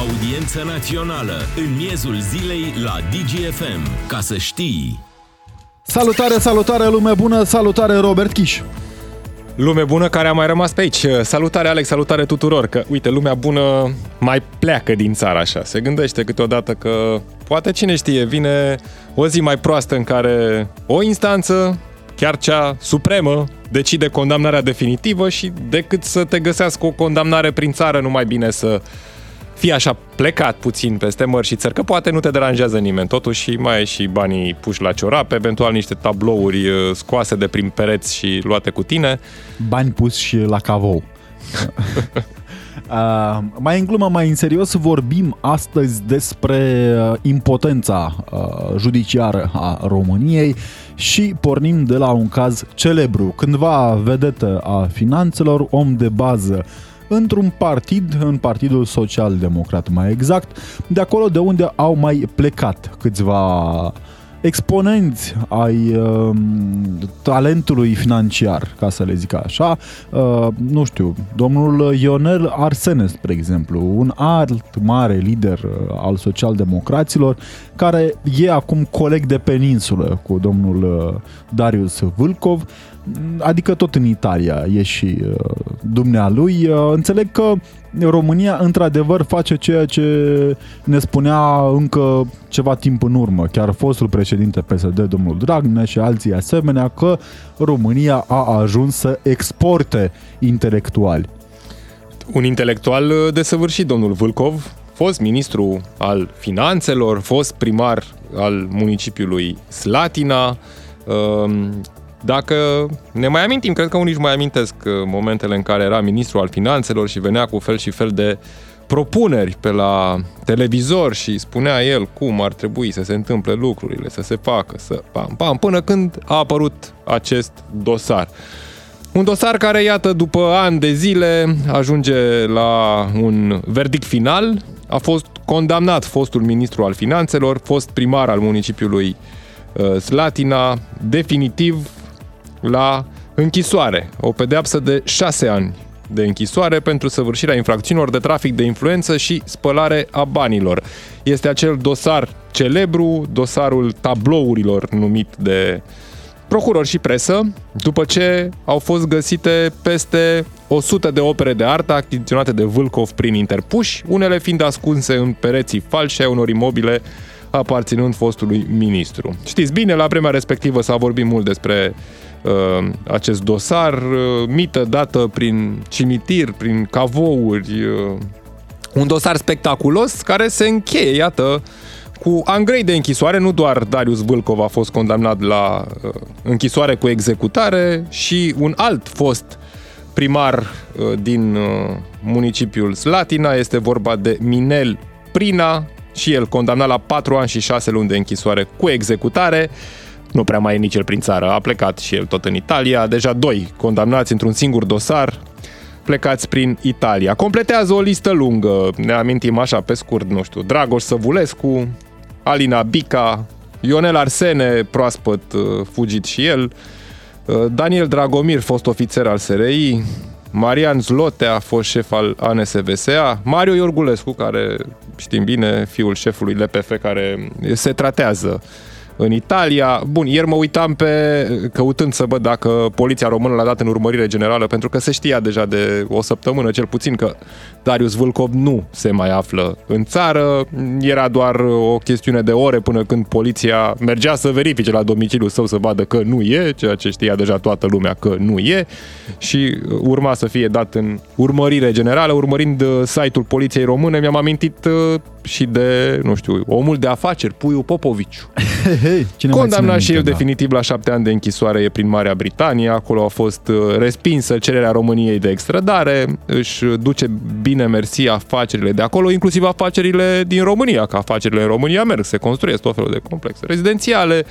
Audiență națională în miezul zilei la DGFM. Ca să știi... Salutare, salutare, lume bună, salutare Robert Kiș. Lume bună care a mai rămas pe aici. Salutare Alex, salutare tuturor, că uite, lumea bună mai pleacă din țară așa. Se gândește câteodată că poate cine știe, vine o zi mai proastă în care o instanță, chiar cea supremă, decide condamnarea definitivă și decât să te găsească o condamnare prin țară, nu mai bine să fii așa plecat puțin peste mări și țări, că poate nu te deranjează nimeni. Totuși mai ai și banii puși la ciorap, eventual niște tablouri uh, scoase de prin pereți și luate cu tine. Bani puși și la cavou. Uh, mai în glumă, mai în serios, vorbim astăzi despre uh, impotența uh, judiciară a României și pornim de la un caz celebru. Cândva vedetă a finanțelor, om de bază într-un partid, în Partidul Social Democrat mai exact, de acolo de unde au mai plecat câțiva exponenți ai uh, talentului financiar, ca să le zic așa. Uh, nu știu, domnul Ionel Arsene, spre exemplu, un alt mare lider uh, al socialdemocraților, care e acum coleg de peninsulă cu domnul uh, Darius Vâlcov, adică tot în Italia e și uh, dumnealui. Uh, înțeleg că România într-adevăr face ceea ce ne spunea încă ceva timp în urmă, chiar fostul președinte PSD, domnul Dragnea și alții asemenea, că România a ajuns să exporte intelectuali. Un intelectual desăvârșit, domnul Vâlcov, fost ministru al finanțelor, fost primar al municipiului Slatina, dacă ne mai amintim, cred că unii își mai amintesc uh, momentele în care era ministru al finanțelor și venea cu fel și fel de propuneri pe la televizor și spunea el cum ar trebui să se întâmple lucrurile, să se facă, să pam, pam, până când a apărut acest dosar. Un dosar care, iată, după ani de zile ajunge la un verdict final. A fost condamnat fostul ministru al finanțelor, fost primar al municipiului uh, Slatina, definitiv la închisoare, o pedeapsă de 6 ani de închisoare pentru săvârșirea infracțiunilor de trafic de influență și spălare a banilor. Este acel dosar celebru, dosarul tablourilor numit de procuror și presă, după ce au fost găsite peste 100 de opere de artă achiziționate de Vâlcov prin interpuși, unele fiind ascunse în pereții falși ai unor imobile aparținând fostului ministru. Știți bine, la vremea respectivă s-a vorbit mult despre uh, acest dosar, uh, mită dată prin cimitir, prin cavouri, uh, un dosar spectaculos care se încheie, iată, cu angrei de închisoare, nu doar Darius Vâlcov a fost condamnat la uh, închisoare cu executare și un alt fost primar uh, din uh, municipiul Slatina, este vorba de Minel Prina, și el condamnat la 4 ani și 6 luni de închisoare cu executare. Nu prea mai e nici el prin țară, a plecat și el tot în Italia. Deja doi condamnați într-un singur dosar, plecați prin Italia. Completează o listă lungă, ne amintim așa pe scurt, nu știu, Dragoș Săvulescu, Alina Bica, Ionel Arsene, proaspăt uh, fugit și el, uh, Daniel Dragomir, fost ofițer al SRI, Marian Zlotea, fost șef al ANSVSA, Mario Iorgulescu, care știm bine, fiul șefului LPF care se tratează în Italia. Bun, ieri mă uitam pe, căutând să văd dacă poliția română l-a dat în urmărire generală, pentru că se știa deja de o săptămână cel puțin că Darius Vâlcov nu se mai află în țară. Era doar o chestiune de ore până când poliția mergea să verifice la domiciliul său să vadă că nu e, ceea ce știa deja toată lumea că nu e și urma să fie dat în urmărire generală. Urmărind uh, site-ul poliției române, mi-am amintit uh, și de, nu știu, omul de afaceri, Puiu Popoviciu. Hei, cine Condamnat și el da. definitiv la șapte ani de închisoare e prin Marea Britanie. Acolo a fost uh, respinsă cererea României de extradare. Își duce bine mersi afacerile de acolo, inclusiv afacerile din România, că afacerile în România merg, se construiesc tot felul de complexe rezidențiale,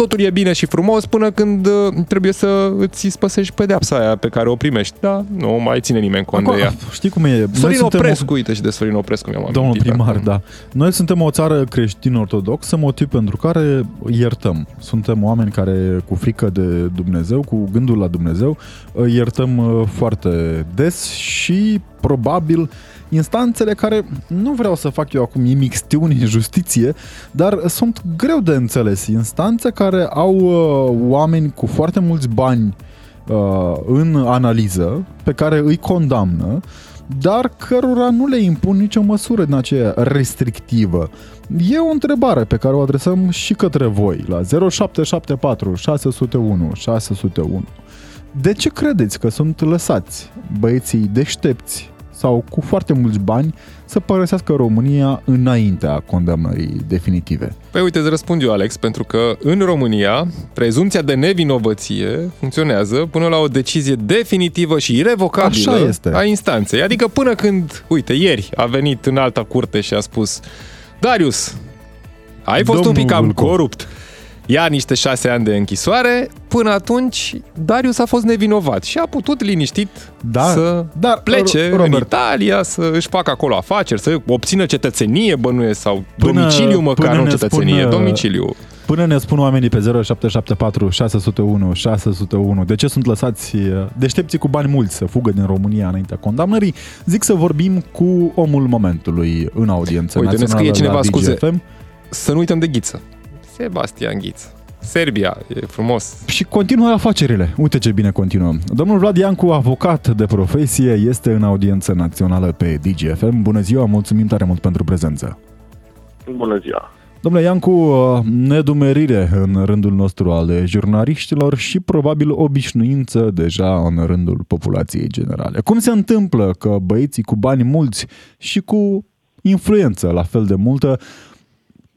totul e bine și frumos până când uh, trebuie să îți spăsești pedeapsa aia pe care o primești. Da, nu mai ține nimeni cont Acum, de ea. Știi cum e? Sorin suntem Oprescu, uite și de Sorin Oprescu mi-am Domnul amintit primar, acum. da. Noi suntem o țară creștin-ortodoxă, motiv pentru care iertăm. Suntem oameni care, cu frică de Dumnezeu, cu gândul la Dumnezeu, iertăm uh, foarte des și probabil instanțele care, nu vreau să fac eu acum imixtiuni în justiție, dar sunt greu de înțeles. Instanțe care au uh, oameni cu foarte mulți bani uh, în analiză, pe care îi condamnă, dar cărora nu le impun nicio măsură din aceea restrictivă. E o întrebare pe care o adresăm și către voi la 0774 601 601. De ce credeți că sunt lăsați băieții deștepți sau cu foarte mulți bani să părăsească România înaintea condamnării definitive? Păi uite, îți răspund eu, Alex, pentru că în România prezumția de nevinovăție funcționează până la o decizie definitivă și irrevocabilă Așa este. a instanței. Adică până când, uite, ieri a venit în alta curte și a spus Darius, ai fost Domnul un pic cam Vulcov. corupt. Ia niște șase ani de închisoare, până atunci Darius a fost nevinovat și a putut liniștit Da, să dar, plece Robert- în Italia, să își facă acolo afaceri, să obțină cetățenie, bănuiesc, sau Până- domiciliu măcar, până nu ne cetățenie, spun, uh, domiciliu. Până ne spun oamenii pe 0774 601 601 de ce sunt lăsați uh, deștepții cu bani mulți să fugă din România înaintea condamnării, zic să vorbim cu omul momentului în audiență Uite, ne națională scrie cineva, la scuze. DGFM. Să nu uităm de Ghiță. Sebastian Ghiță. Serbia, e frumos. Și continuă afacerile. Uite ce bine continuăm. Domnul Vlad Iancu, avocat de profesie, este în audiență națională pe DGFM. Bună ziua, mulțumim tare mult pentru prezență. Bună ziua! Domnule Iancu, uh, nedumerire în rândul nostru al jurnaliștilor și probabil obișnuință deja în rândul populației generale. Cum se întâmplă că băieții cu bani mulți și cu influență la fel de multă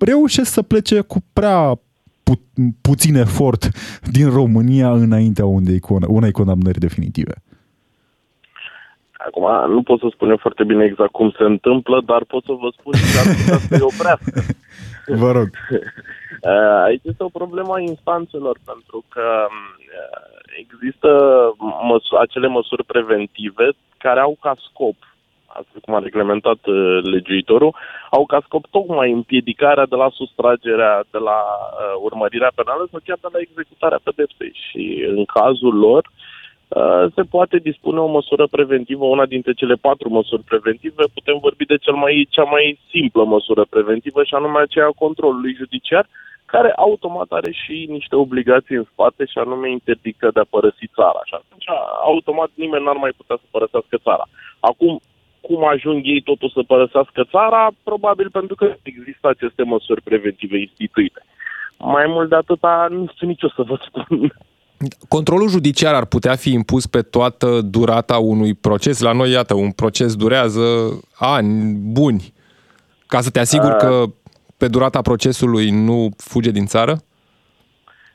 reușesc să plece cu prea pu- puțin efort din România înaintea unei, con- unei condamnări definitive? Acum, nu pot să spun eu foarte bine exact cum se întâmplă, dar pot să vă spun ce ar putea să-i oprească. Vă rog. Uh, Aici este o problemă a instanțelor, pentru că uh, există măs- acele măsuri preventive care au ca scop, astfel cum a reglementat uh, legiuitorul, au ca scop tocmai împiedicarea de la sustragerea, de la uh, urmărirea penală sau chiar de la executarea pedepsei. Și în cazul lor, Uh, se poate dispune o măsură preventivă, una dintre cele patru măsuri preventive, putem vorbi de cel mai, cea mai simplă măsură preventivă și anume aceea a controlului judiciar, care automat are și niște obligații în spate și anume interdică de a părăsi țara. Și atunci, automat, nimeni n-ar mai putea să părăsească țara. Acum, cum ajung ei totuși să părăsească țara? Probabil pentru că există aceste măsuri preventive instituite. Mai mult de atâta, nu știu nici o să vă spun. Controlul judiciar ar putea fi impus pe toată durata unui proces. La noi, iată, un proces durează ani buni. Ca să te asiguri A- că pe durata procesului nu fuge din țară?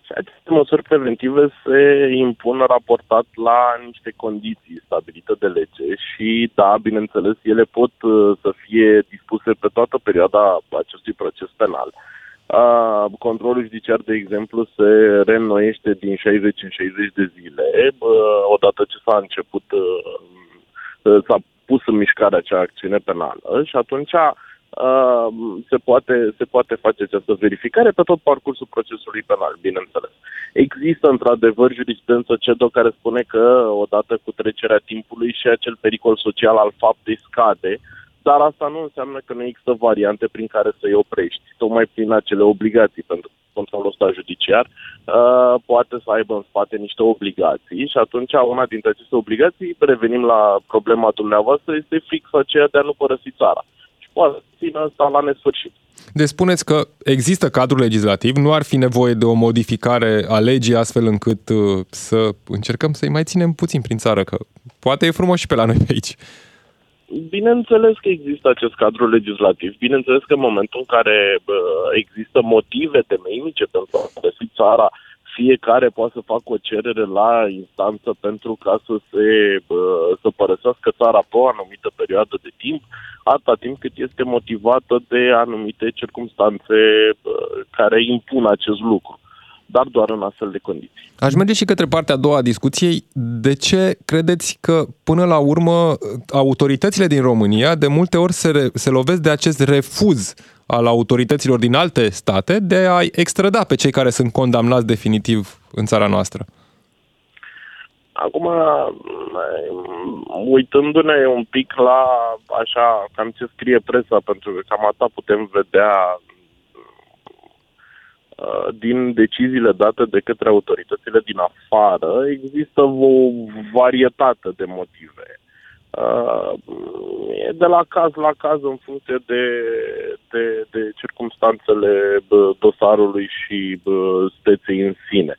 Și aceste măsuri preventive se impun raportat la niște condiții stabilite de lege și, da, bineînțeles, ele pot uh, să fie dispuse pe toată perioada acestui proces penal. Uh, controlul judiciar, de exemplu, se reînnoiește din 60 în 60 de zile, uh, odată ce s-a început, uh, uh, s-a pus în mișcare acea acțiune penală și atunci uh, se, poate, se poate face această verificare pe tot parcursul procesului penal, bineînțeles. Există într-adevăr jurisprudență CEDO care spune că odată cu trecerea timpului și acel pericol social al faptei scade, dar asta nu înseamnă că nu există variante prin care să-i oprești, tocmai prin acele obligații, pentru că controlul ăsta judiciar uh, poate să aibă în spate niște obligații și atunci una dintre aceste obligații, revenim la problema dumneavoastră, este fix aceea de a nu părăsi țara. Și poate ține asta la nesfârșit. Deci spuneți că există cadrul legislativ, nu ar fi nevoie de o modificare a legii astfel încât uh, să încercăm să-i mai ținem puțin prin țară, că poate e frumos și pe la noi pe aici. Bineînțeles că există acest cadru legislativ. Bineînțeles că în momentul în care bă, există motive temeinice pentru a părăsi țara, fiecare poate să facă o cerere la instanță pentru ca să se bă, să părăsească țara pe o anumită perioadă de timp, atâta timp cât este motivată de anumite circunstanțe bă, care impun acest lucru dar doar în astfel de condiții. Aș merge și către partea a doua a discuției. De ce credeți că, până la urmă, autoritățile din România de multe ori se, re- se lovesc de acest refuz al autorităților din alte state de a extrada pe cei care sunt condamnați definitiv în țara noastră? Acum, uitându-ne un pic la așa, cam ce scrie presa, pentru că cam asta putem vedea uh, din deciziile date de către autoritățile din afară, există o varietate de motive. Uh, e de la caz la caz în funcție de, de, de circumstanțele dosarului și steței în sine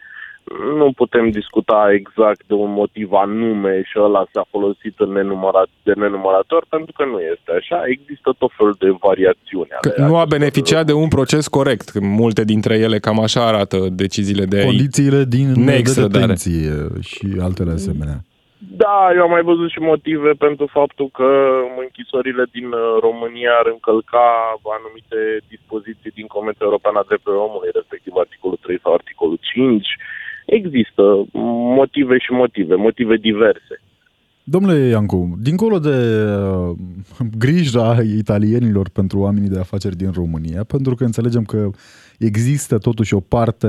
nu putem discuta exact de un motiv anume și ăla s-a folosit în nenumărat, de nenumărator, pentru că nu este așa. Există tot felul de variațiuni. Că nu a beneficiat de un proces corect. Multe dintre ele cam așa arată deciziile de Condițiile din de detenție și altele asemenea. Da, eu am mai văzut și motive pentru faptul că închisorile din uh, România ar încălca anumite dispoziții din Convenția Europeană a Drepturilor Omului, respectiv articolul 3 sau articolul 5 Există motive și motive, motive diverse. Domnule Iancu, dincolo de uh, grija italienilor pentru oamenii de afaceri din România, pentru că înțelegem că există totuși o parte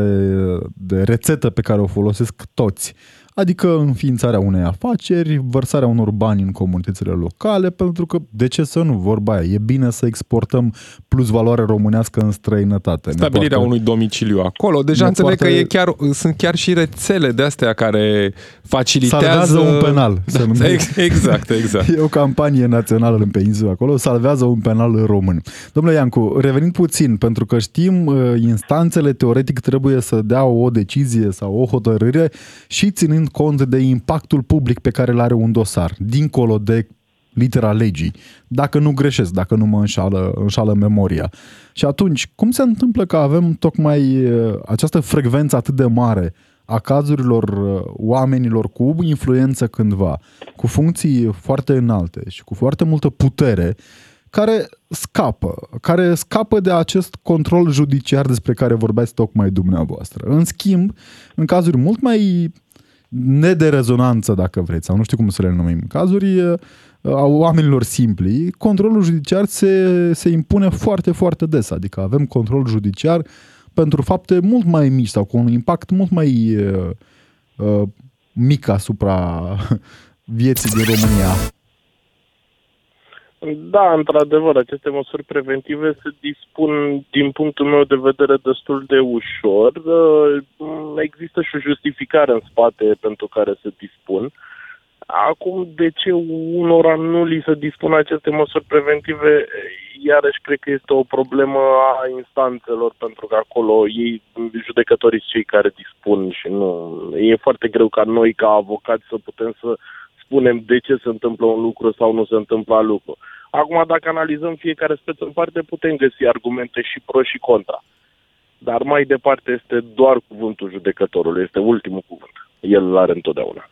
de rețetă pe care o folosesc toți adică înființarea unei afaceri, vărsarea unor bani în comunitățile locale, pentru că, de ce să nu, vorba aia, e bine să exportăm plus valoare românească în străinătate. Stabilirea poate... unui domiciliu acolo, deja ne înțeleg poate... că e chiar, sunt chiar și rețele de astea care facilitează... Salvează un penal. Da, exact, exact. E o campanie națională în peninsula acolo, salvează un penal român. Domnule Iancu, revenind puțin, pentru că știm, uh, instanțele teoretic trebuie să dea o decizie sau o hotărâre și ținând cont de impactul public pe care îl are un dosar, dincolo de litera legii, dacă nu greșesc, dacă nu mă înșală, înșală memoria. Și atunci, cum se întâmplă că avem tocmai uh, această frecvență atât de mare a cazurilor uh, oamenilor cu influență cândva, cu funcții foarte înalte și cu foarte multă putere, care scapă, care scapă de acest control judiciar despre care vorbeați tocmai dumneavoastră. În schimb, în cazuri mult mai ne de rezonanță, dacă vreți, sau nu știu cum să le numim, cazuri uh, a oamenilor simpli, controlul judiciar se, se impune foarte, foarte des. Adică avem control judiciar pentru fapte mult mai mici sau cu un impact mult mai uh, uh, mic asupra vieții din România. Da, într-adevăr, aceste măsuri preventive se dispun, din punctul meu de vedere, destul de ușor. Uh, există și o justificare în spate pentru care se dispun. Acum, de ce unora nu li se dispun aceste măsuri preventive, iarăși cred că este o problemă a instanțelor, pentru că acolo ei, judecătorii, cei care dispun și nu... E foarte greu ca noi, ca avocați, să putem să spunem de ce se întâmplă un lucru sau nu se întâmplă alt lucru. Acum, dacă analizăm fiecare speță în parte, putem găsi argumente și pro și contra. Dar mai departe este doar cuvântul judecătorului, este ultimul cuvânt. El îl are întotdeauna.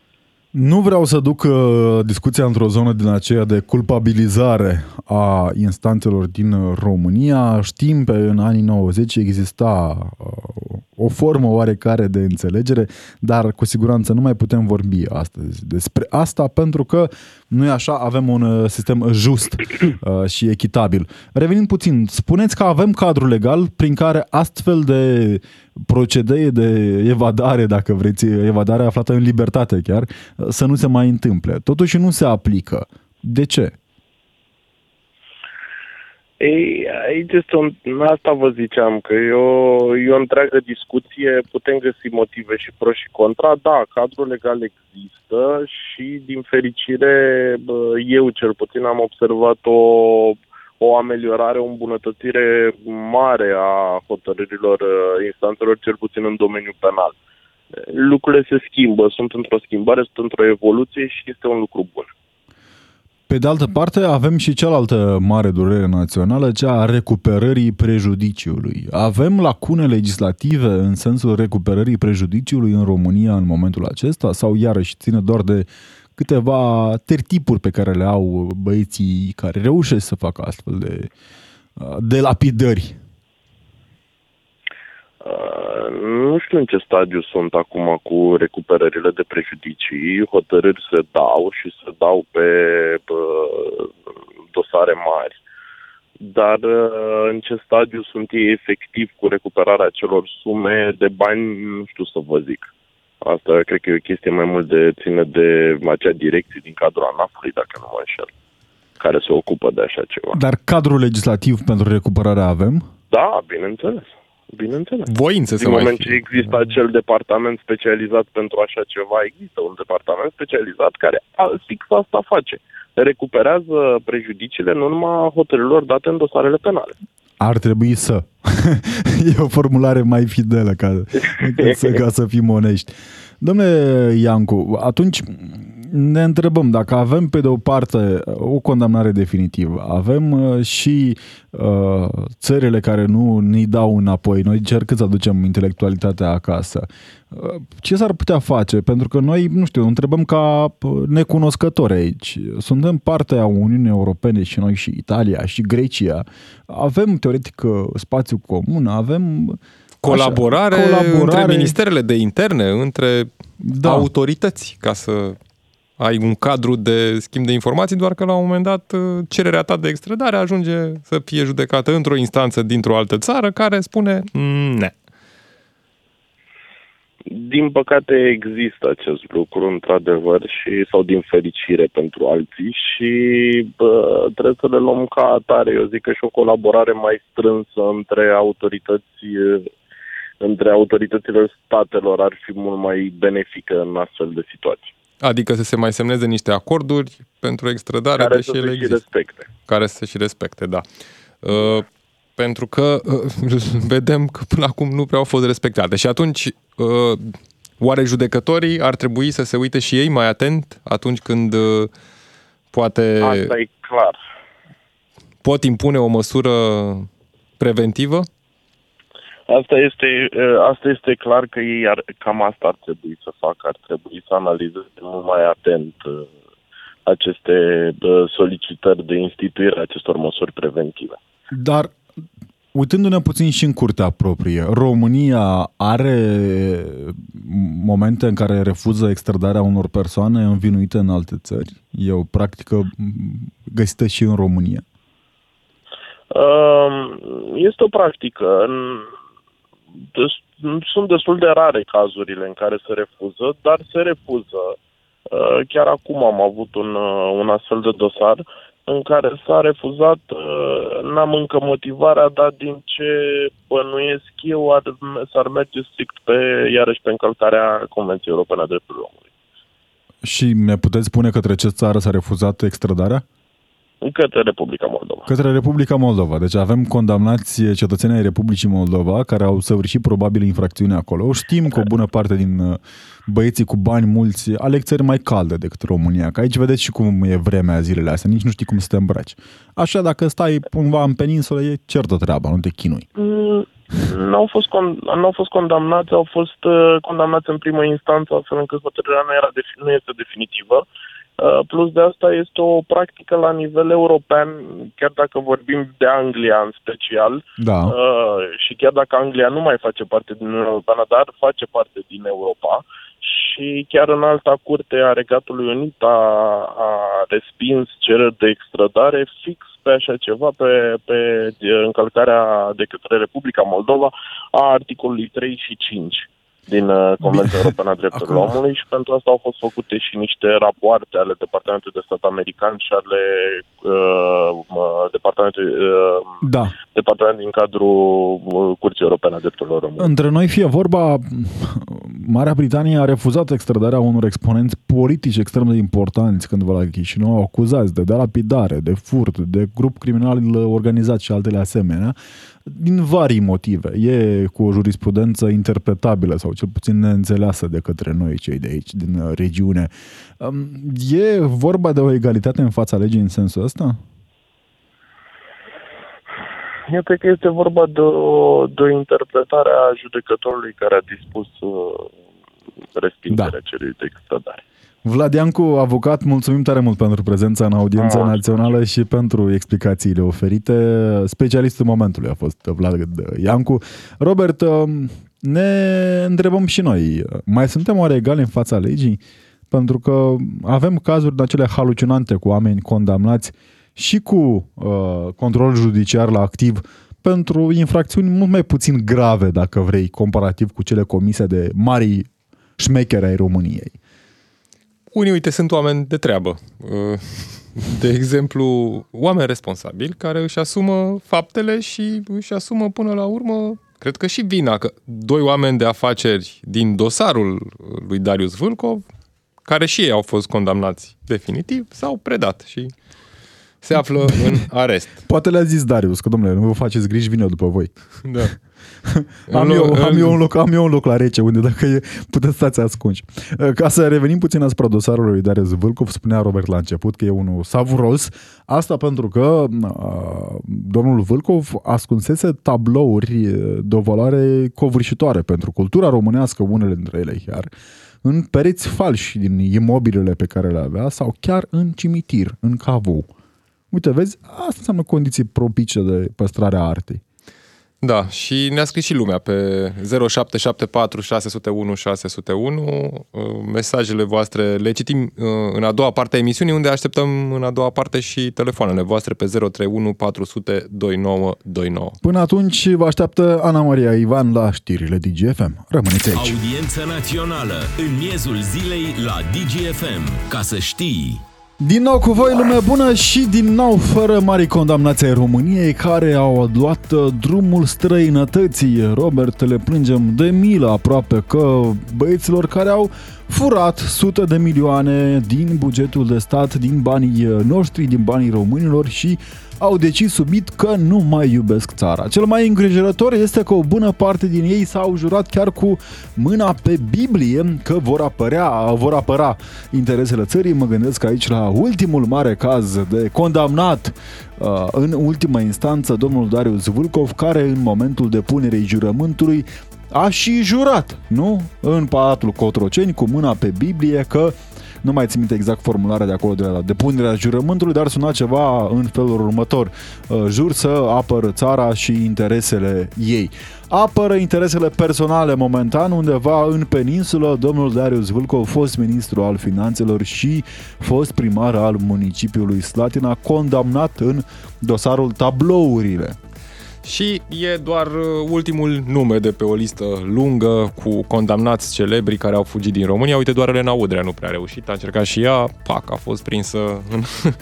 Nu vreau să duc uh, discuția într-o zonă din aceea de culpabilizare a instanțelor din România. Știm pe în anii 90 exista uh, o formă oarecare de înțelegere, dar cu siguranță nu mai putem vorbi astăzi despre asta pentru că nu e așa, avem un uh, sistem just uh, și echitabil. Revenind puțin, spuneți că avem cadru legal prin care astfel de procedee de evadare, dacă vreți, evadare aflată în libertate chiar, uh, să nu se mai întâmple. Totuși nu se aplică. De ce? Ei, aici este un, asta vă ziceam, că e o, e o întreagă discuție, putem găsi motive și pro și contra. Da, cadrul legal există și, din fericire, eu cel puțin am observat o, o ameliorare, o îmbunătățire mare a hotărârilor uh, instanțelor, cel puțin în domeniul penal. Lucrurile se schimbă, sunt într-o schimbare, sunt într-o evoluție și este un lucru bun. Pe de altă parte, avem și cealaltă mare durere națională, cea a recuperării prejudiciului. Avem lacune legislative în sensul recuperării prejudiciului în România în momentul acesta sau iarăși ține doar de câteva tertipuri pe care le au băieții care reușesc să facă astfel de, de lapidări Uh, nu știu în ce stadiu sunt acum cu recuperările de prejudicii. Hotărâri se dau și se dau pe uh, dosare mari. Dar uh, în ce stadiu sunt ei efectiv cu recuperarea celor sume de bani, nu știu să vă zic. Asta cred că e o chestie mai mult de ține de acea direcție din cadrul ANAF-ului, dacă nu mă înșel, care se ocupă de așa ceva. Dar cadrul legislativ pentru recuperare avem? Da, bineînțeles. Bineînțeles. Voință să Din mai moment fie. ce există acel departament specializat pentru așa ceva, există un departament specializat care a, fix asta face. Recuperează prejudiciile în urma hotărârilor date în dosarele penale. Ar trebui să. e o formulare mai fidelă ca, ca, să, ca să fim onești. Domnule Iancu, atunci ne întrebăm dacă avem pe de o parte o condamnare definitivă, avem uh, și uh, țările care nu ne dau înapoi, noi încercăm să aducem intelectualitatea acasă. Uh, ce s-ar putea face? Pentru că noi, nu știu, întrebăm ca uh, necunoscători aici. Suntem parte a Uniunii Europene și noi și Italia și Grecia. Avem, teoretic, uh, spațiu comun, avem Colaborare, Așa, colaborare între ministerele de interne, între Da. autorități, ca să ai un cadru de schimb de informații, doar că la un moment dat uh, cererea ta de extradare ajunge să fie judecată într-o instanță dintr-o altă țară care spune "Mm, ne. Din păcate există acest lucru, într-adevăr, și sau din fericire pentru alții și bă, trebuie să le luăm ca atare. Eu zic că și o colaborare mai strânsă între autorități între autoritățile statelor ar fi mult mai benefică în astfel de situații. Adică să se mai semneze niște acorduri pentru extradare, Care deși să ele se și există. respecte. care să se și respecte, da. Uh, pentru că uh, vedem că până acum nu prea au fost respectate. Și atunci, uh, oare judecătorii ar trebui să se uite și ei mai atent atunci când uh, poate Asta e clar. pot impune o măsură preventivă? Asta este, uh, asta este clar că ei ar, cam asta ar trebui să facă, ar trebui să analizeze mult mai atent uh, aceste uh, solicitări de instituire a acestor măsuri preventive. Dar uitându-ne puțin și în curtea proprie, România are momente în care refuză extradarea unor persoane învinuite în alte țări? E o practică găsită și în România. Um, Este o practică. În- des- Sunt destul de rare cazurile în care se refuză, dar se refuză. Uh, Chiar acum am avut un, uh, un astfel de dosar în care s-a refuzat, uh, n-am încă motivarea, dar din ce bănuiesc eu, ar, s-ar merge strict pe, iarăși pe încălcarea Convenției Europene a Drepturilor Omului. Și ne puteți spune către ce țară s-a refuzat extradarea? Către Republica Moldova. Către Republica Moldova. Deci avem condamnați cetățenii ai Republicii Moldova care au săvârșit probabil infracțiune acolo. Știm că o bună parte din uh, băieții cu bani mulți aleg țări mai calde decât România. Că aici vedeți și cum e vremea zilele astea. Nici nu știi cum să te îmbraci. Așa, dacă stai cumva în peninsulă, e certă treaba, nu te chinui. Mm, Nu au fost, con- nu au fost condamnați, au fost uh, condamnați în primă instanță, astfel încât hotărârea nu, era defi- nu este definitivă. Uh, plus de asta este o practică la nivel european, chiar dacă vorbim de Anglia în special, Da. uh, și chiar dacă Anglia nu mai face parte din Uniunea Europeană, dar face parte din Europa, și chiar în alta curte a Regatului Unit a, a respins cereri de extradare fix pe așa ceva, pe, pe încălcarea de către Republica Moldova a articolului 3 și 5 din uh, Convenția Europeană a Drepturilor Acum- Omului și pentru asta au fost făcute și niște rapoarte ale Departamentului de Stat American și ale uh, uh, Departamentului uh, Da. departament din cadrul uh, Curții Europene a Drepturilor Omului. Între noi fie vorba, Marea Britanie a refuzat extradarea unor exponenți politici extrem de importanți cândva la Chișinău, acuzați de, de lapidare, de furt, de grup criminal organizat și altele asemenea, din vari motive. E cu o jurisprudență interpretabilă sau cel puțin neînțeleasă de către noi, cei de aici, din uh, regiune. Um, E vorba de o egalitate în fața legii în sensul ăsta? Eu cred că este vorba de o, de o interpretare a judecătorului care a dispus uh, respingerea Da. da. celui de extradare. Vlad Iancu, avocat, mulțumim tare mult pentru prezența în audiența Ah, națională și pentru explicațiile oferite. Specialistul momentului a fost Vlad Iancu. Robert, ne întrebăm și noi, mai suntem oare egali în fața legii? Pentru că avem cazuri de acele halucinante cu oameni condamnați și cu uh, control judiciar la activ pentru infracțiuni mult mai puțin grave, dacă vrei, comparativ cu cele comise de mari șmecheri ai României. Unii, uite, sunt oameni de treabă. Uh, de exemplu, oameni responsabili care își asumă faptele și își asumă până la urmă, cred că și vina, că doi oameni de afaceri din dosarul lui Darius Vâlcov, care și ei au fost condamnați definitiv, s-au predat și se află în arest. Poate le-a zis Darius că, domnule, nu vă faceți griji, vine după voi. Da. am, eu, am, eu un loc, am eu un loc la rece unde dacă e, puteți stați ascunși. Ca să revenim puțin asupra dosarului lui Darius Vâlcov, spunea Robert la început că e unul savuros. Asta pentru că uh, domnul Vâlcov ascunsese tablouri de o valoare covârșitoare pentru cultura românească, unele dintre ele chiar, în pereți falși din imobilele pe care le avea sau chiar în cimitir, în cavou. Uite, vezi, asta înseamnă condiții propice de păstrarea artei. Da, și ne-a scris și lumea pe 0774 601 601. Mesajele voastre le citim uh, în a doua parte a emisiunii, unde așteptăm în a doua parte și telefoanele voastre pe 031 400 2929. Până atunci vă așteaptă Ana Maria Ivan la știrile DGFM. Rămâneți aici! Audiență națională în miezul zilei la DGFM. Ca să știi... Din nou cu voi, lume bună și din nou fără mari condamnații ai României care au luat uh, drumul străinătății. Robert, le plângem de milă aproape că băieților care au furat sute de milioane din bugetul de stat, din banii uh, noștri, din banii românilor și au decis subit că nu mai iubesc țara. Cel mai îngrijorător este că o bună parte din ei s-au jurat chiar cu mâna pe Biblie că vor apărea, vor apăra interesele țării. Mă gândesc aici la ultimul mare caz de condamnat uh, în ultima instanță, domnul Darius Vulcov, care în momentul depunerei jurământului a și jurat, nu? În Palatul Cotroceni, cu mâna pe Biblie, că nu mai țin minte exact formularea de acolo de la depunerea jurământului, dar suna ceva în felul următor. Uh, jur să apăr țara și interesele ei. Apără interesele personale momentan undeva în peninsulă. Domnul Darius Vâlcov, fost ministru al finanțelor și fost primar al municipiului Slatina, condamnat în dosarul tablourile. Și e doar uh, ultimul nume de pe o listă lungă cu condamnați celebri care au fugit din România. Uite, doar Elena Udrea nu prea a reușit, a încercat și ea, pac, a fost prinsă în,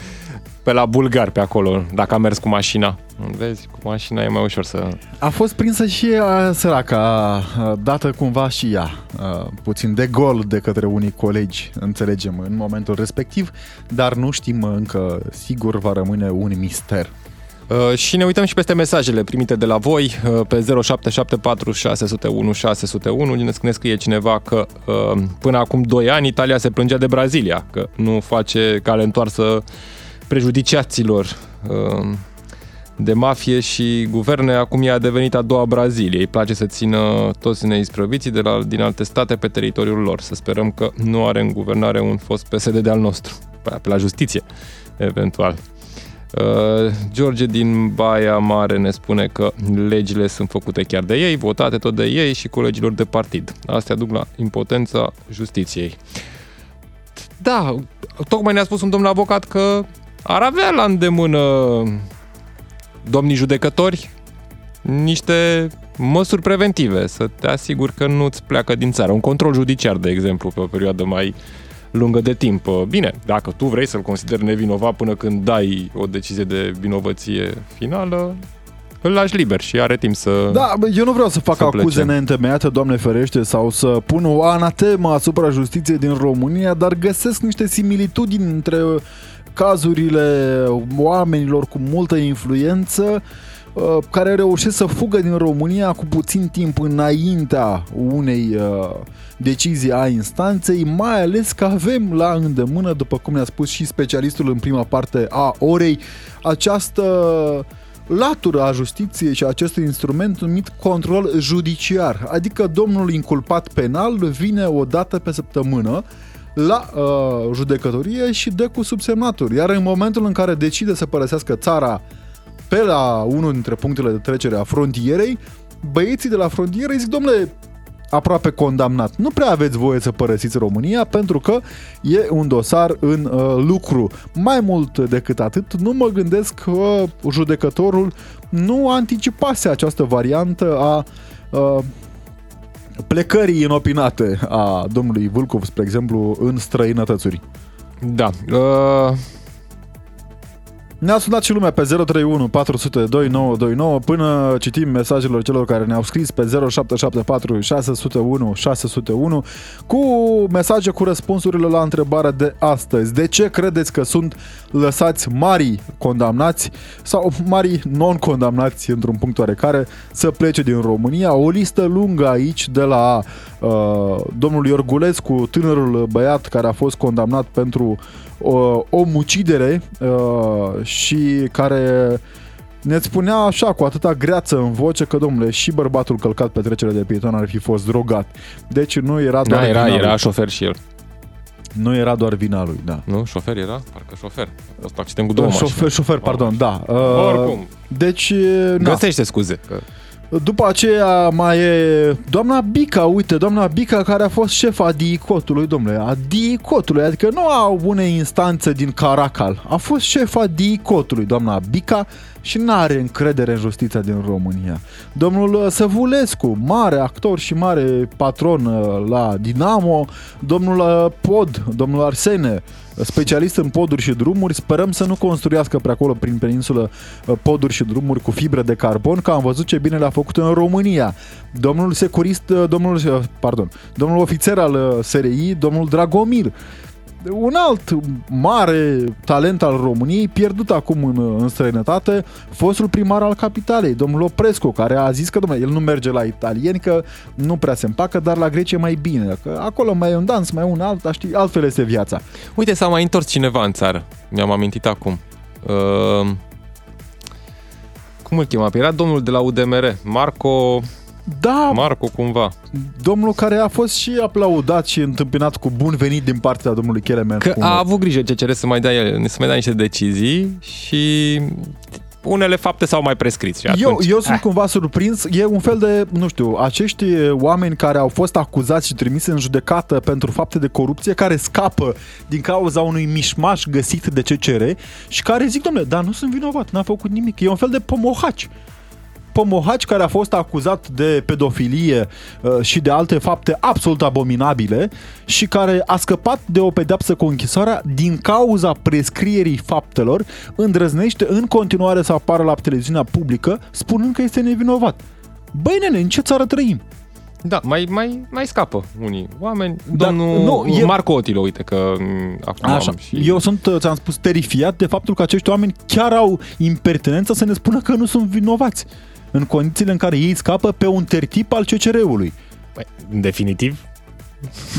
pe la bulgar pe acolo, dacă a mers cu mașina. Vezi, cu mașina e mai ușor să... A fost prinsă și ea, săraca, dată cumva și ea, puțin de gol de către unii colegi, înțelegem, în momentul respectiv, dar nu știm încă, sigur va rămâne un mister. Uh, și ne uităm și peste mesajele primite de la voi uh, pe 0774 601 601 ne scrie cineva că uh, până acum 2 ani Italia se plângea de Brazilia, că nu face cale întoarsă prejudiciaților de mafie și guverne, acum ea a devenit a doua Brazilie. Îi place să țină toți neisprăviții de la, din alte state pe teritoriul lor. Să sperăm că nu are în guvernare un fost PSD de al nostru, pe la justiție, eventual. Uh, George din Baia Mare ne spune că legile sunt făcute chiar de ei, votate tot de ei și colegilor de partid. Astea duc la impotența justiției. Da, tocmai ne-a spus un domn avocat că ar avea la îndemână domnii judecători niște măsuri preventive, să te asiguri că nu-ți pleacă din țară. Un control judiciar, de exemplu, pe o perioadă mai lungă de timp. Bine, dacă tu vrei să-l consideri nevinovat până când dai o decizie de vinovăție finală, îl lași liber și are timp să Da, eu nu vreau să fac să acuze plece. neîntemeiate, Doamne ferește, sau să pun o anatemă asupra justiției din România, dar găsesc niște similitudini între cazurile oamenilor cu multă influență uh, care reușesc să fugă din România cu puțin timp înaintea unei uh, decizii a instanței, mai ales că avem la îndemână, după cum ne-a spus și specialistul în prima parte a orei, această latură a justiției și acest instrument numit control judiciar, adică domnul inculpat penal vine o dată pe săptămână la uh, judecătorie și dă cu subsemnaturi. Iar în momentul în care decide să părăsească țara pe la unul dintre punctele de trecere a frontierei, băieții de la frontieră îi zic, domnule, aproape condamnat. Nu prea aveți voie să părăsiți România pentru că e un dosar în uh, lucru. Mai mult decât atât, nu mă gândesc că judecătorul nu anticipase această variantă a uh, plecării inopinate a domnului Vâlcov, spre exemplu, în străinătățuri. Da. Uh, Ne-a sunat și lumea pe 031 400 2929 până citim mesajele celor care ne-au scris pe 0774 601 601 cu mesaje cu răspunsurile la întrebarea de astăzi. De ce credeți că sunt lăsați mari condamnați sau mari non-condamnați într-un punct oarecare să plece din România? O listă lungă aici de la uh, domnul Iorgulescu, tânărul băiat care a fost condamnat pentru uh, omucidere uh, și care ne spunea așa cu atâta greață în voce că, domnule, și bărbatul călcat pe trecere de pieton ar fi fost drogat. Deci nu era doar da, era, vina era lui. șofer și el. Nu era doar vina lui, da. Nu? Șofer era? Parcă șofer. Asta accident cu două șofer, mașini. șofer, pardon, da. Uh, Oricum. Deci, na. Găsește scuze. Că... După aceea mai e doamna Bica, uite, doamna Bica care a fost șefa DICOT-ului, domnule, a DICOT-ului, adică nu a unei instanțe din Caracal, a fost șefa DICOT-ului, doamna Bica, și nu are încredere în justiția din România. Domnul Săvulescu, mare actor și mare patron uh, la Dinamo, domnul uh, Pod, domnul Arsene, specialist în poduri și drumuri, sperăm să nu construiască pe acolo prin peninsulă uh, poduri și drumuri cu fibre de carbon, că am văzut ce bine le-a făcut în România. Domnul securist, uh, domnul, uh, pardon, domnul ofițer al uh, SRI, domnul Dragomir, un alt mare talent al României, pierdut acum în, în străinătate, fostul primar al capitalei, domnul Oprescu, care a zis că, domnule, el nu merge la italieni, că nu prea se împacă, dar la grece mai bine, că acolo mai e un dans, mai e un alt, dar știi, altfel este viața. Uite, s-a mai întors cineva în țară. Mi-am amintit acum. Uh, cum îl chema? Era domnul de la UDMR, Marco, Da, Marco cumva. domnul care a fost și aplaudat și întâmpinat cu bun venit din partea domnului Chelemen. Că a avut grijă CCR să mai dea, să mai dea niște decizii și unele fapte s-au mai prescris. Și Eu, atunci, eu sunt cumva surprins, e un fel de, nu știu, acești oameni care au fost acuzați și trimiși în judecată pentru fapte de corupție, care scapă din cauza unui mișmaș găsit de CCR și care zic, domnule, dar nu sunt vinovat, n-am făcut nimic, e un fel de pomohaci. Pomohaci care a fost acuzat de pedofilie uh, și de alte fapte absolut abominabile și care a scăpat de o pedeapsă cu închisoarea din cauza prescrierii faptelor, îndrăznește în continuare să apară la televiziunea publică spunând că este nevinovat. Băi nene, în ce țară trăim? Da, mai, mai, mai scapă unii oameni. Dar Domnul nu, e- Marco Otilo, uite că m, acum Așa. am și... Eu sunt, uh, ți-am spus, terifiat de faptul că acești oameni chiar au impertinența să ne spună că nu sunt vinovați în condițiile în care ei scapă pe un tertip al CCR-ului. Băi, în definitiv,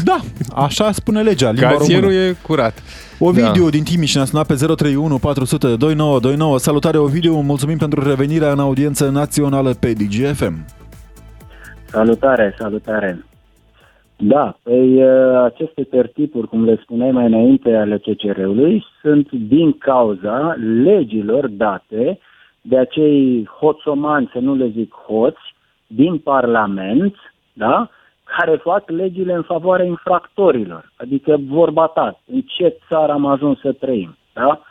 Da, așa spune legea, limba cazierul română. e curat. Ovidiu Da. din Timiș ne-a sunat pe 031 400 2929. Salutare Ovidiu, mulțumim pentru revenirea în audiență națională pe DGFM. Salutare, salutare. Da, păi uh, aceste tertipuri, cum le spuneai mai înainte, ale CCR-ului, sunt din cauza legilor date de acei hoțomani, să nu le zic hoți, din Parlament, da? care fac legile în favoarea infractorilor. Adică vorba ta, în ce țară am ajuns să trăim. Da?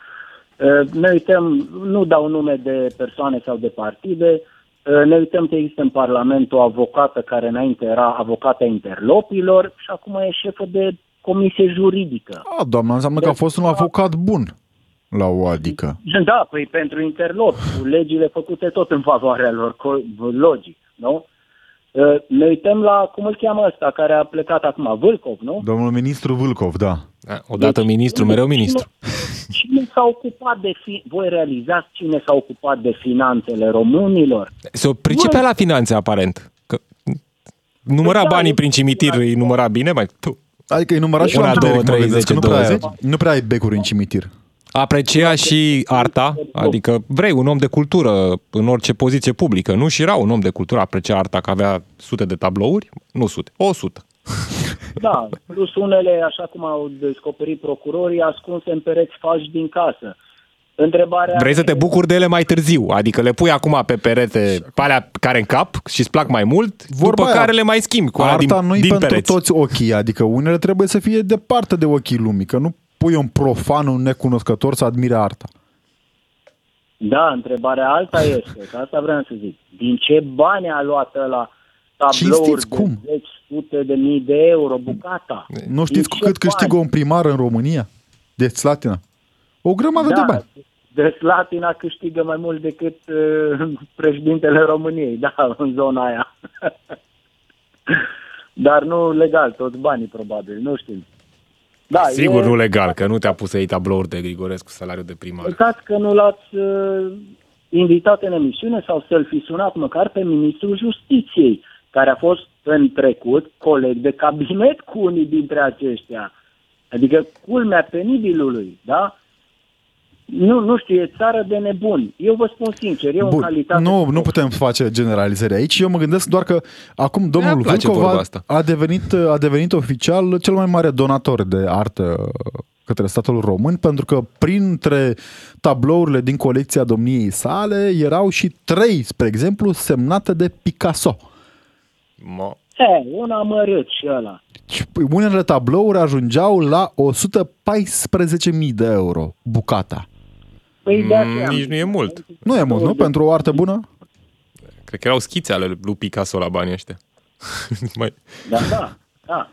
Uh, Ne uităm, nu dau nume de persoane sau de partide, Uh, ne uităm că există în Parlament o avocată care înainte era avocata interlopilor și acum e șefă de comisie juridică. A, doamna, înseamnă că a fost un avocat bun la o adică. Da, păi pentru interlopi, cu legile făcute tot în favoarea lor, co- logic, nu? Uh, Ne uităm la, cum îl cheamă ăsta, care a plecat acum, Vâlcov, nu? Domnul ministru Vâlcov, da. Da, Odată Deci, ministru, mereu ministru. Cine, cine s-a ocupat de fi, voi realizați cine s-a ocupat de finanțele românilor? Se pricepea la finanțe, aparent. Că număra Păi da, banii e- prin cimitir, îi număra bine, mai tu. Adică e numărat și Una, la două, întuneric, mă trei, gândesc, că zece, nu prea, ai, douăzeci. nu prea ai becuri în cimitir. Aprecia și arta, adică vrei un om de cultură în orice poziție publică, nu? Și era un om de cultură, aprecia arta că avea sute de tablouri, nu sute, o sută. Da, plus unele, așa cum au descoperit procurorii, ascunse în pereți faci din casă. Întrebarea... Vrei să te bucuri de ele mai târziu, adică le pui acum pe perete pe alea care în cap și îți plac mai mult, Vorba după aia, care le mai schimbi cu alea Arta din, nu-i din pentru pereți. toți ochii, adică unele trebuie să fie departe de ochii lumii, că nu pui un profan, un necunoscător să admire arta. Da, întrebarea alta este, că asta vreau să zic. Din ce bani a luat ăla tablouri Cinstiți de cum? 10 sute de mii de euro bucata. Nu știți cu Nici cât ce câștigă bani. un primar în România? De Slatina. O grămadă de Da, bani. de Slatina câștigă mai mult decât uh, președintele României, da, în zona aia. Dar nu legal, toți banii probabil, nu știu. Da, Sigur e, nu legal, că nu te-a pus să iei tablouri de Grigorescu salariul de primar. Uitați că nu l-ați uh, invitat în emisiune sau să-l fi sunat măcar pe ministrul justiției, care a fost în trecut coleg de cabinet cu unii dintre aceștia. Adică culmea penibilului, da? Nu, nu știu, e țară de nebuni. Eu vă spun sincer, eu în Bun, calitate... nu, nu putem face generalizări aici. Eu mă gândesc doar că acum domnul Mi-a place Vâlcov vorba a, asta. a, devenit, a devenit oficial cel mai mare donator de artă către statul român, pentru că printre tablourile din colecția domniei sale erau și trei, spre exemplu, semnate de Picasso. Mă, E, un amărât și ăla. Și unele tablouri ajungeau la 114.000 de euro bucata. Păi de Mm, aceea... nici nu e mult. Nu e mult, nu? Pentru o artă bună? Cred că erau schițe ale lui Picasso la banii ăștia. Mai... Da, da, da.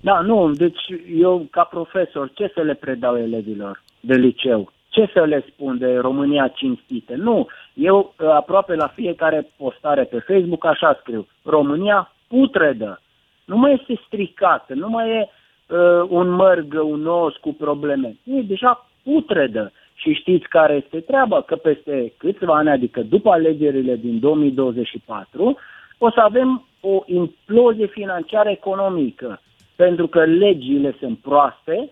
Da, nu, deci eu ca profesor ce să le predau elevilor de liceu? Ce să le spun de România cinstită? Nu, eu aproape la fiecare postare pe Facebook așa scriu, România putredă, nu mai este stricată, nu mai e uh, un mărg, un os cu probleme, e deja putredă. Și știți care este treaba? Că peste câțiva ani, adică după alegerile din 2024, o să avem o implozie financiară economică, pentru că legile sunt proaste,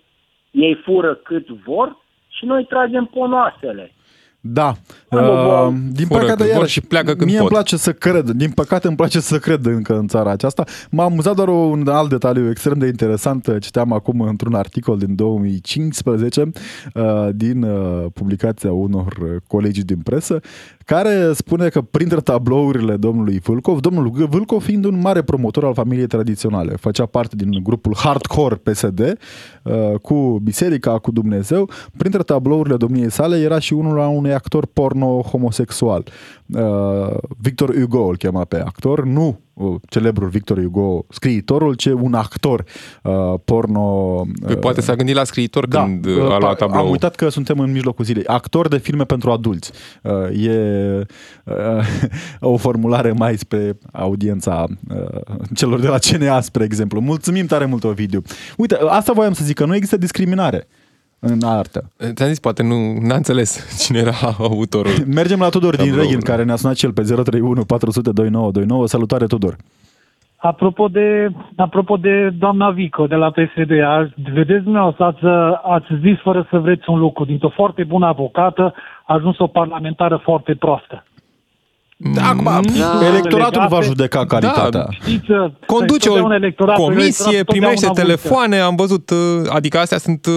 ei fură cât vor și noi tragem ponoasele. Da. Am o boală. Uh, din Fură păcate, când vor iarăși, și pleacă când mie pot. îmi place să cred. Din păcate îmi place să cred încă în țara aceasta. M-a amuzat doar un alt detaliu extrem de interesant. Citeam acum într-un articol din 2015 uh, din uh, publicația unor uh, colegi din presă care spune că printre tablourile domnului Vâlcov, domnul Vâlcov fiind un mare promotor al familiei tradiționale, făcea parte din grupul Hardcore PSD uh, cu biserica, cu Dumnezeu. Printre tablourile domniei sale era și unul a unui actor porno homosexual. Uh, Victor Hugo îl chema pe actor, nu uh, celebrul Victor Hugo, scriitorul, ci un actor uh, porno. Păi poate s-a gândit la scriitor Da, când uh, a luat Am tablou. uitat că suntem în mijlocul zilei. Actor de filme pentru adulți. Uh, E uh, o formulare mai spre audiența uh, celor de la CNA, spre exemplu. Mulțumim tare mult, Ovidiu. Uite, asta voiam să zic, că nu există discriminare în artă. Ți-am zis, poate nu n-a înțeles cine era autorul. Mergem la Tudor din Tabloul, Reghin, da. care ne-a sunat și el pe 031 400 2929. Salutare, Tudor! Apropo de, apropo de doamna Vico de la PSD, ați, vedeți dumneavoastră, ați, ați zis fără să vreți un lucru, dintr-o foarte bună avocată a ajuns o parlamentară foarte proastă. Da, acum, Da. electoratul va Legate. judeca calitatea. Știți, Conduce o întotdeauna electoratul- comisie, electoratul primește totdeauna telefoane, am văzut, uh, adică astea sunt uh,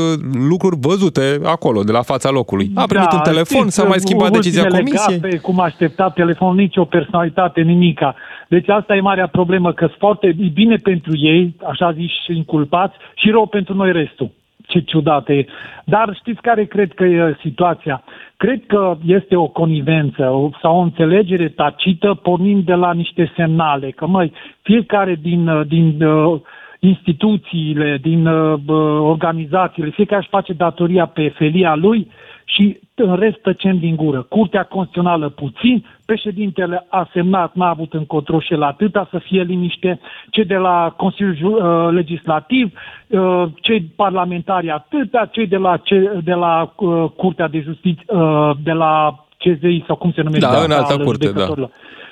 lucruri văzute acolo, de la fața locului. A primit Da, un telefon, știți, s-a mai schimbat ultimele decizia comisiei. Gafe, cum aștepta telefon, nicio personalitate, nimica. Deci asta e marea problemă, că sunt foarte e bine pentru ei, așa zis și inculpați, și rău pentru noi restul. Ce ciudat e. Dar știți care cred că e situația? Cred că este o conivență o- sau o înțelegere tacită pornind de la niște semnale. Că, măi, fiecare din, uh, din uh, instituțiile, din uh, bă, organizațiile, fiecare își face datoria pe felia lui și în rest tăcem din gură. Curtea Constituțională puțin, președintele a semnat, n-a avut încotro și el atâta să fie liniște, cei de la Consiliul Ju- uh, Legislativ, uh, cei parlamentari atâta, cei de la, ce, de la uh, Curtea de Justiție, uh, de la CZI sau cum se numește? Da, în altă al curte, da.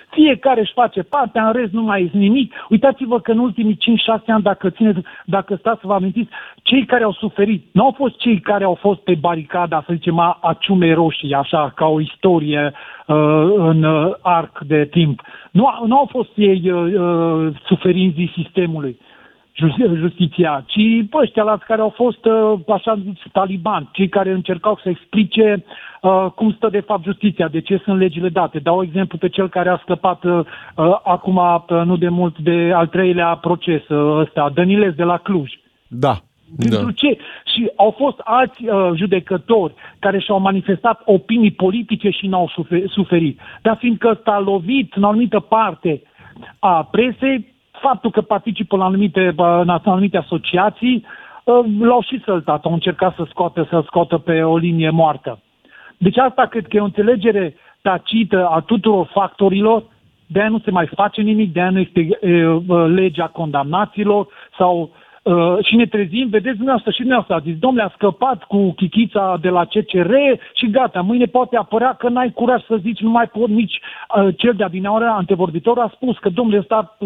Judecătorilor. Fiecare își face partea, în rest nu mai este nimic. Uitați-vă că în ultimii 5-6 ani, dacă, țineți, dacă stați să vă amintiți, cei care au suferit nu au fost cei care au fost pe baricada, să zicem, a, a ciumei roșii, așa, ca o istorie uh, în uh, arc de timp. Nu, a- nu au fost ei uh, uh, suferinzii sistemului justi- justiția, ci pe ăștia la care au fost, uh, așa zis, talibani, cei care încercau să explice uh, cum stă de fapt justiția, de ce sunt legile date. Dau exemplu pe cel care a scăpat uh, uh, acum uh, nu de mult de al treilea proces uh, ăsta, Dăniles de la Cluj. Da. Pentru Da. ce? Și au fost alți uh, judecători care și-au manifestat opinii politice și n-au sufe- suferit. Dar fiindcă s-a lovit în o anumită parte a presei, faptul că participă la anumite, în anumite asociații, l-au și săltat, au încercat să scoată, să scoată pe o linie moartă. Deci asta cred că e o înțelegere tacită a tuturor factorilor, de aia nu se mai face nimic, de aia nu este e, legea condamnaților sau Uh, și ne trezim, vedeți dumneavoastră și dumneavoastră, a zis, domnule, a scăpat cu chichița de la CCR și gata, mâine poate apărea că n-ai curaj să zici, nu mai pot nici uh, cel de-a din antevorbitor a spus că domnule ăsta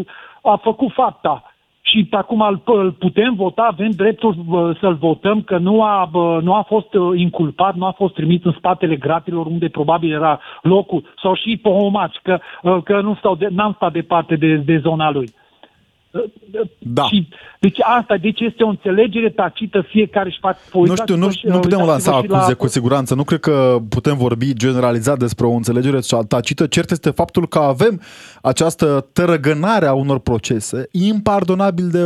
a făcut fapta și acum îl putem vota, avem dreptul să-l votăm, că nu a, nu a fost uh, inculpat, nu a fost trimis în spatele gratilor unde probabil era locul, sau și pohomați, că, uh, că nu stau de, n-am stat departe de, de zona lui. Da. Și, deci asta, deci este o înțelegere tacită, fiecare își face Nu știu, nu, nu putem lansa acuze la... cu siguranță, nu cred că putem vorbi generalizat despre o înțelegere tacită. Cert este faptul că avem această tărăgânare a unor procese impardonabil de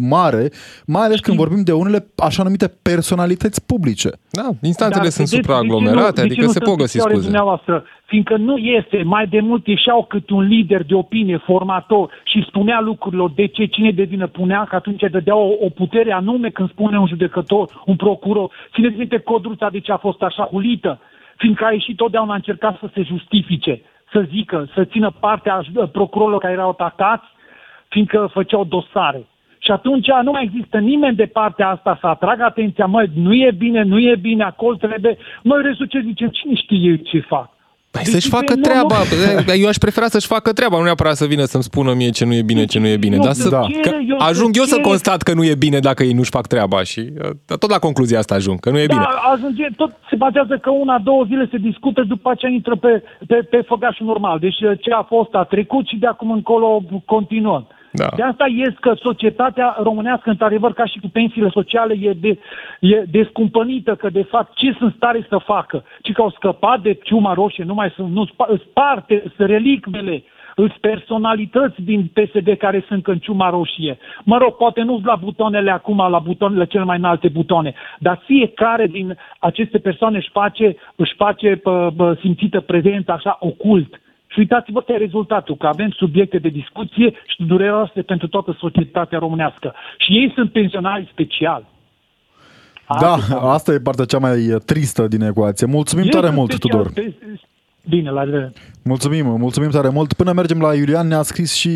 mare, mai ales Știi? când vorbim de unele așa numite personalități publice. Da, instanțele Dar, sunt supraaglomerate, adică se pot găsi scuze fiindcă nu este, mai de mult ieșeau cât un lider de opinie, formator și spunea lucrurilor de ce cine de vină punea, că atunci dădea o, o putere anume când spune un judecător, un procuror. Țineți minte codruța de ce a fost așa hulită, fiindcă a ieșit totdeauna a încercat să se justifice, să zică, să țină partea procurorilor care erau atacați, fiindcă făceau dosare. Și atunci nu mai există nimeni de partea asta să atragă atenția, măi, nu e bine, nu e bine, acolo trebuie... Noi rezuce zicem, cine știe ce fac? Păi deci să-și facă treaba. Eu aș prefera să-și facă treaba, nu neapărat să vină să-mi spună mie ce nu e bine, ce nu e bine. dar să, da. că ajung eu să constat că nu e bine dacă ei nu-și fac treaba și uh, tot la concluzia asta ajung, că nu e da, bine. Ajunge, tot se bazează că una, două zile se discută, după aceea intră pe, pe, pe făgașul normal. Deci uh, ce a fost a trecut și de acum încolo continuăm. Da. De asta este că societatea românească, într-adevăr, ca și cu pensiile sociale, e, de, e descumpănită, că de fapt ce sunt stare să facă? Ci că au scăpat de ciuma roșie, nu mai sunt, nu sparte, sunt relicvele, sunt personalități din PSD care sunt în ciuma roșie. Mă rog, poate nu la butoanele acum, la butoanele cele mai înalte butoane, dar fiecare din aceste persoane își face, își face pă, pă, simțită prezența așa ocult. Și uitați-vă că e rezultatul, că avem subiecte de discuție și dureroase pentru toată societatea românească. Și ei sunt pensionari special. Da, asta e partea cea mai tristă din ecuație. Mulțumim ei tare mult, special, Tudor. Bine, la revedere. Mulțumim, mulțumim tare mult. Până mergem la Iulian, ne-a scris și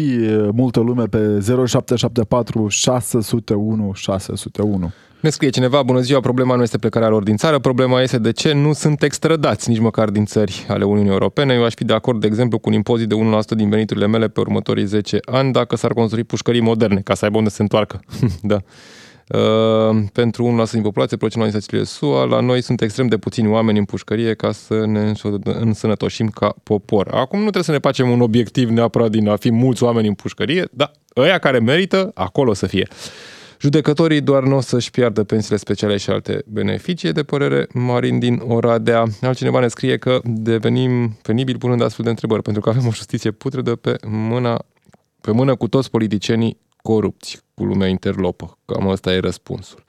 multă lume pe 0774 601 601. Ne scrie cineva, bună ziua, problema nu este plecarea lor din țară, problema este de ce nu sunt extradați nici măcar din țări ale Uniunii Europene. Eu aș fi de acord, de exemplu, cu un impozit de 1% din veniturile mele pe următorii 10 ani dacă s-ar construi pușcării moderne, ca să aibă unde să se întoarcă. da. Uh, pentru 1% din populație, procentul din țările SUA, la noi sunt extrem de puțini oameni în pușcărie ca să ne însănătoșim ca popor. Acum nu trebuie să ne facem un obiectiv neapărat din a fi mulți oameni în pușcărie, dar ăia care merită, acolo să fie. Judecătorii doar nu o să-și piardă pensiile speciale și alte beneficii, de părere Marin din Oradea. Altcineva ne scrie că devenim penibil punând astfel de întrebări, pentru că avem o justiție putredă pe mâna, pe mână cu toți politicienii corupți, cu lumea interlopă. Cam ăsta e răspunsul.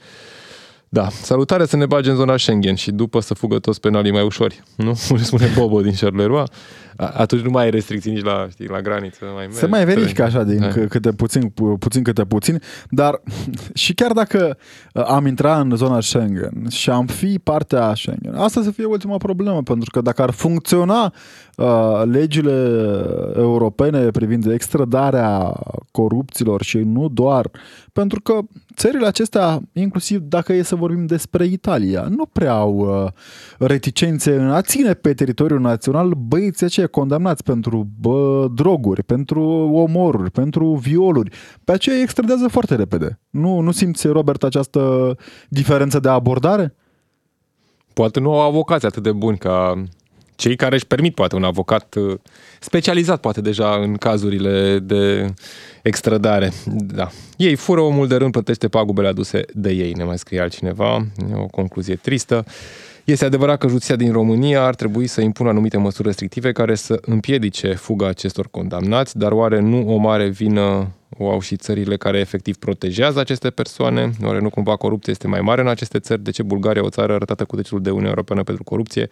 Da, salutare să ne bage în zona Schengen și după să fugă toți penalii mai ușori, nu? Cum spune Bobo din Charleroi. Atunci nu mai ai restricții nici la, știi, la graniță. Mai Se mai verifică așa din da. câte puțin, puțin câte puțin, dar și chiar dacă uh, am intrat în zona Schengen și am fi partea Schengen, asta să fie ultima problemă, pentru că dacă ar funcționa uh, legile europene privind extradarea corupților și nu doar, pentru că țările acestea, inclusiv dacă e să vorbim despre Italia, nu prea au uh, reticențe în a ține pe teritoriul național băieții aceia condamnați pentru bă, droguri, pentru omoruri, pentru violuri. Pe aceea îi extradează foarte repede. Nu, nu simți, Robert, această diferență de abordare? Poate nu au avocați atât de buni ca cei care își permit poate un avocat uh, specializat poate deja în cazurile de extradare. Da. Ei fură omul de rând, plătește pagubele aduse de ei, ne mai scrie altcineva. E o concluzie tristă. Este adevărat că justiția din România ar trebui să impună anumite măsuri restrictive care să împiedice fuga acestor condamnați, dar oare nu o mare vină o au și țările care efectiv protejează aceste persoane? Oare nu cumva corupția este mai mare în aceste țări? De ce Bulgaria, o țară arătată cu degetul de Uniunea Europeană pentru corupție,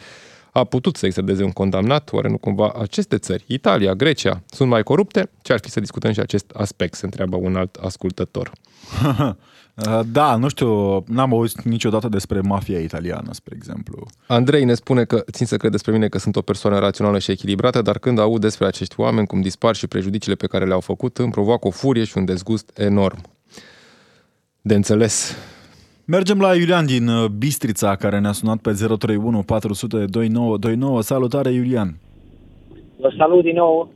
a putut să extradeze un condamnat, oare nu cumva aceste țări, Italia, Grecia, sunt mai corupte? Ce ar fi să discutăm și acest aspect, se întreabă un alt ascultător. da, nu știu, n-am auzit niciodată despre mafia italiană, spre exemplu. Andrei ne spune că țin să cred despre mine că sunt o persoană rațională și echilibrată, dar când aud despre acești oameni, cum dispar și prejudiciile pe care le-au făcut, îmi provoacă o furie și un dezgust enorm. De înțeles. Mergem la Iulian din uh, Bistrița, care ne-a sunat pe 031 400 2929. Salutare, Iulian! Vă salut din nou!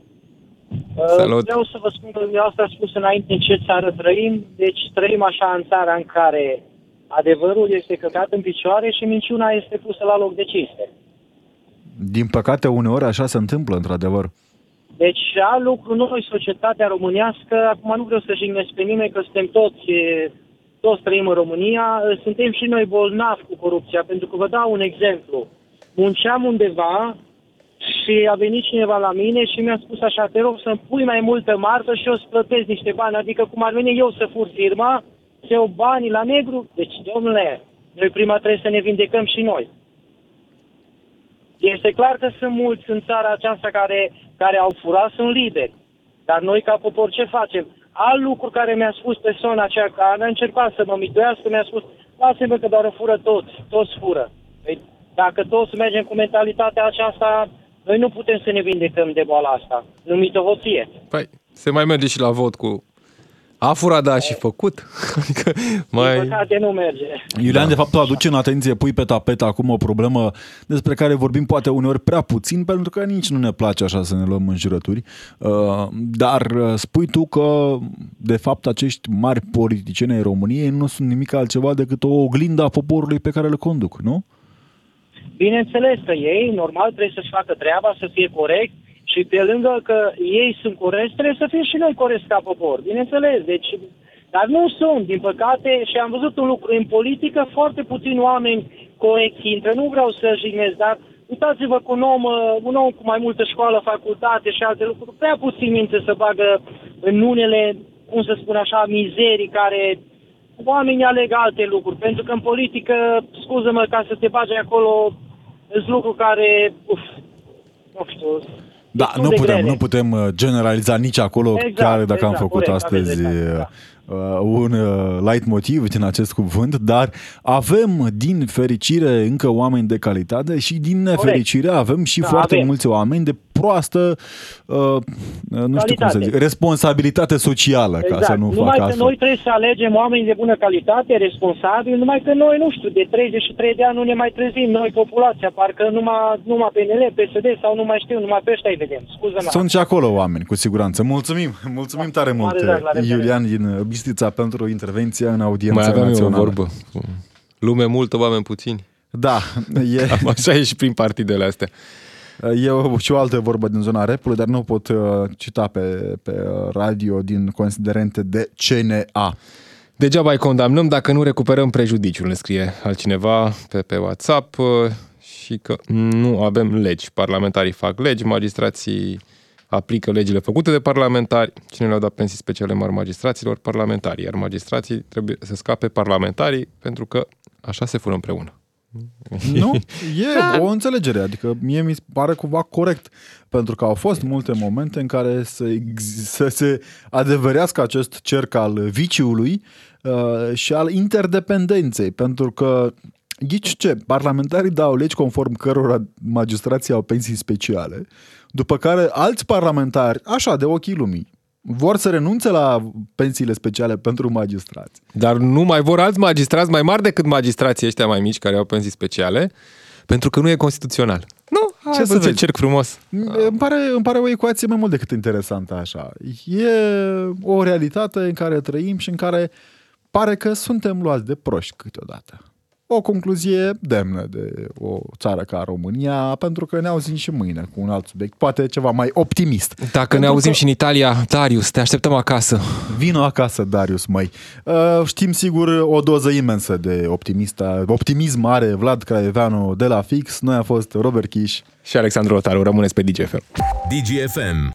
Salut. Vreau să vă spun că dumneavoastră a spus înainte în ce țară trăim, deci trăim așa în țara în care adevărul este căcat în picioare și minciuna este pusă la loc de cinste. Din păcate, uneori așa se întâmplă, într-adevăr. Deci, alt lucru, noi, societatea românească, acum nu vreau să jignesc pe nimeni, că suntem toți, toți trăim în România, suntem și noi bolnavi cu corupția, pentru că vă dau un exemplu. Munceam undeva, și a venit cineva la mine și mi-a spus așa, te rog să-mi pui mai multă marfă și eu să plătesc niște bani, adică cum ar veni eu să fur firma, să iau banii la negru, deci, domnule, noi prima trebuie să ne vindecăm și noi. Este clar că sunt mulți în țara aceasta care, care au furat, sunt liberi. Dar noi, ca popor, ce facem? Alt lucru care mi-a spus persoana aceea, care a încercat să mă mituiască, mi-a spus, lasă-mă că doar o fură toți, toți fură. Păi, dacă toți mergem cu mentalitatea aceasta, noi nu putem să ne vindecăm de boala asta, numită hoție. Păi, se mai merge și la vot cu a furat, da, și făcut. Adică mai... Din păcate nu merge. Iulian, da. de fapt, aduce în atenție, pui pe tapet acum o problemă despre care vorbim poate uneori prea puțin, pentru că nici nu ne place așa să ne luăm în jurături. Uh, dar uh, spui tu că, de fapt, acești mari politicieni ai României nu sunt nimic altceva decât o oglindă a poporului pe care îl conduc, nu? Bineînțeles că ei, normal, trebuie să-și facă treaba, să fie corect și pe lângă că ei sunt corecți, trebuie să fim și noi corecți ca popor. Bineînțeles, deci, dar nu sunt, din păcate, și am văzut un lucru în politică, foarte puțini oameni corecți intră. Nu vreau să jignesc, dar uitați-vă cu un om, un om cu mai multă școală, facultate și alte lucruri, prea puțin minte să bagă în unele, cum să spun așa, mizerii care oamenii aleg alte lucruri, pentru că în politică, scuză-mă, ca să te bagi acolo, sunt lucruri care, uf, nu știu, da, nu putem, nu putem uh, generaliza nici acolo, exact, chiar dacă exact, am făcut corect, astăzi da. Uh, un uh, light motiv din acest cuvânt, dar avem din fericire încă oameni de calitate și din nefericire corect. avem și da, foarte avem. mulți oameni de proastă, uh, nu Calitate. știu cum să zic, responsabilitate socială, exact. ca să nu numai fac că noi trebuie să alegem oameni de bună calitate, responsabili, numai că noi, nu știu, de 33 de ani nu ne mai trezim, noi, populația, parcă numai, numai PNL, PSD sau nu mai știu, numai pe ăștia îi vedem. Scuză-mă. Sunt și acolo oameni, cu siguranță. Mulțumim, mulțumim tare mult, Iulian din Bistrița, pentru intervenția în audiența mai națională. Mai o vorbă. Lume multă, oameni puțini. Da. E... Cam așa e și prin partidele astea. E și o altă vorbă din zona repului, dar nu pot uh, cita pe, pe radio din considerente de CNA. Degeaba îi condamnăm dacă nu recuperăm prejudiciul, ne scrie altcineva pe, pe WhatsApp uh, și că nu avem legi. Parlamentarii fac legi, magistrații aplică legile făcute de parlamentari. Cine le-au dat pensii speciale mari magistraților? Parlamentarii. Iar magistrații trebuie să scape parlamentarii pentru că așa se fură împreună. Nu? E da. o înțelegere, adică mie mi se pare cumva corect, pentru că au fost multe momente în care să, să se adeverească acest cerc al viciului uh, și al interdependenței, pentru că Ghici ce? Parlamentarii dau legi conform cărora magistrații au pensii speciale, după care alți parlamentari, așa, de ochii lumii, vor să renunțe la pensiile speciale pentru magistrați. Dar nu mai vor alți magistrați mai mari decât magistrații ăștia mai mici care au pensii speciale, pentru că nu e constituțional. Nu, ce să ce cerc frumos. Îmi pare, îmi pare o ecuație mai mult decât interesantă așa. E o realitate în care trăim și în care pare că suntem luați de proști câteodată o concluzie demnă de o țară ca România, pentru că ne auzim și mâine cu un alt subiect, poate ceva mai optimist. Dacă pentru ne auzim că... și în Italia, Darius, te așteptăm acasă. Vino acasă, Darius, măi. Uh, știm sigur o doză imensă de optimist, optimism are Vlad Craieveanu de la Fix, noi a fost Robert Kiș și Alexandru Rotaru. Rămâneți pe DGFM. DGFM.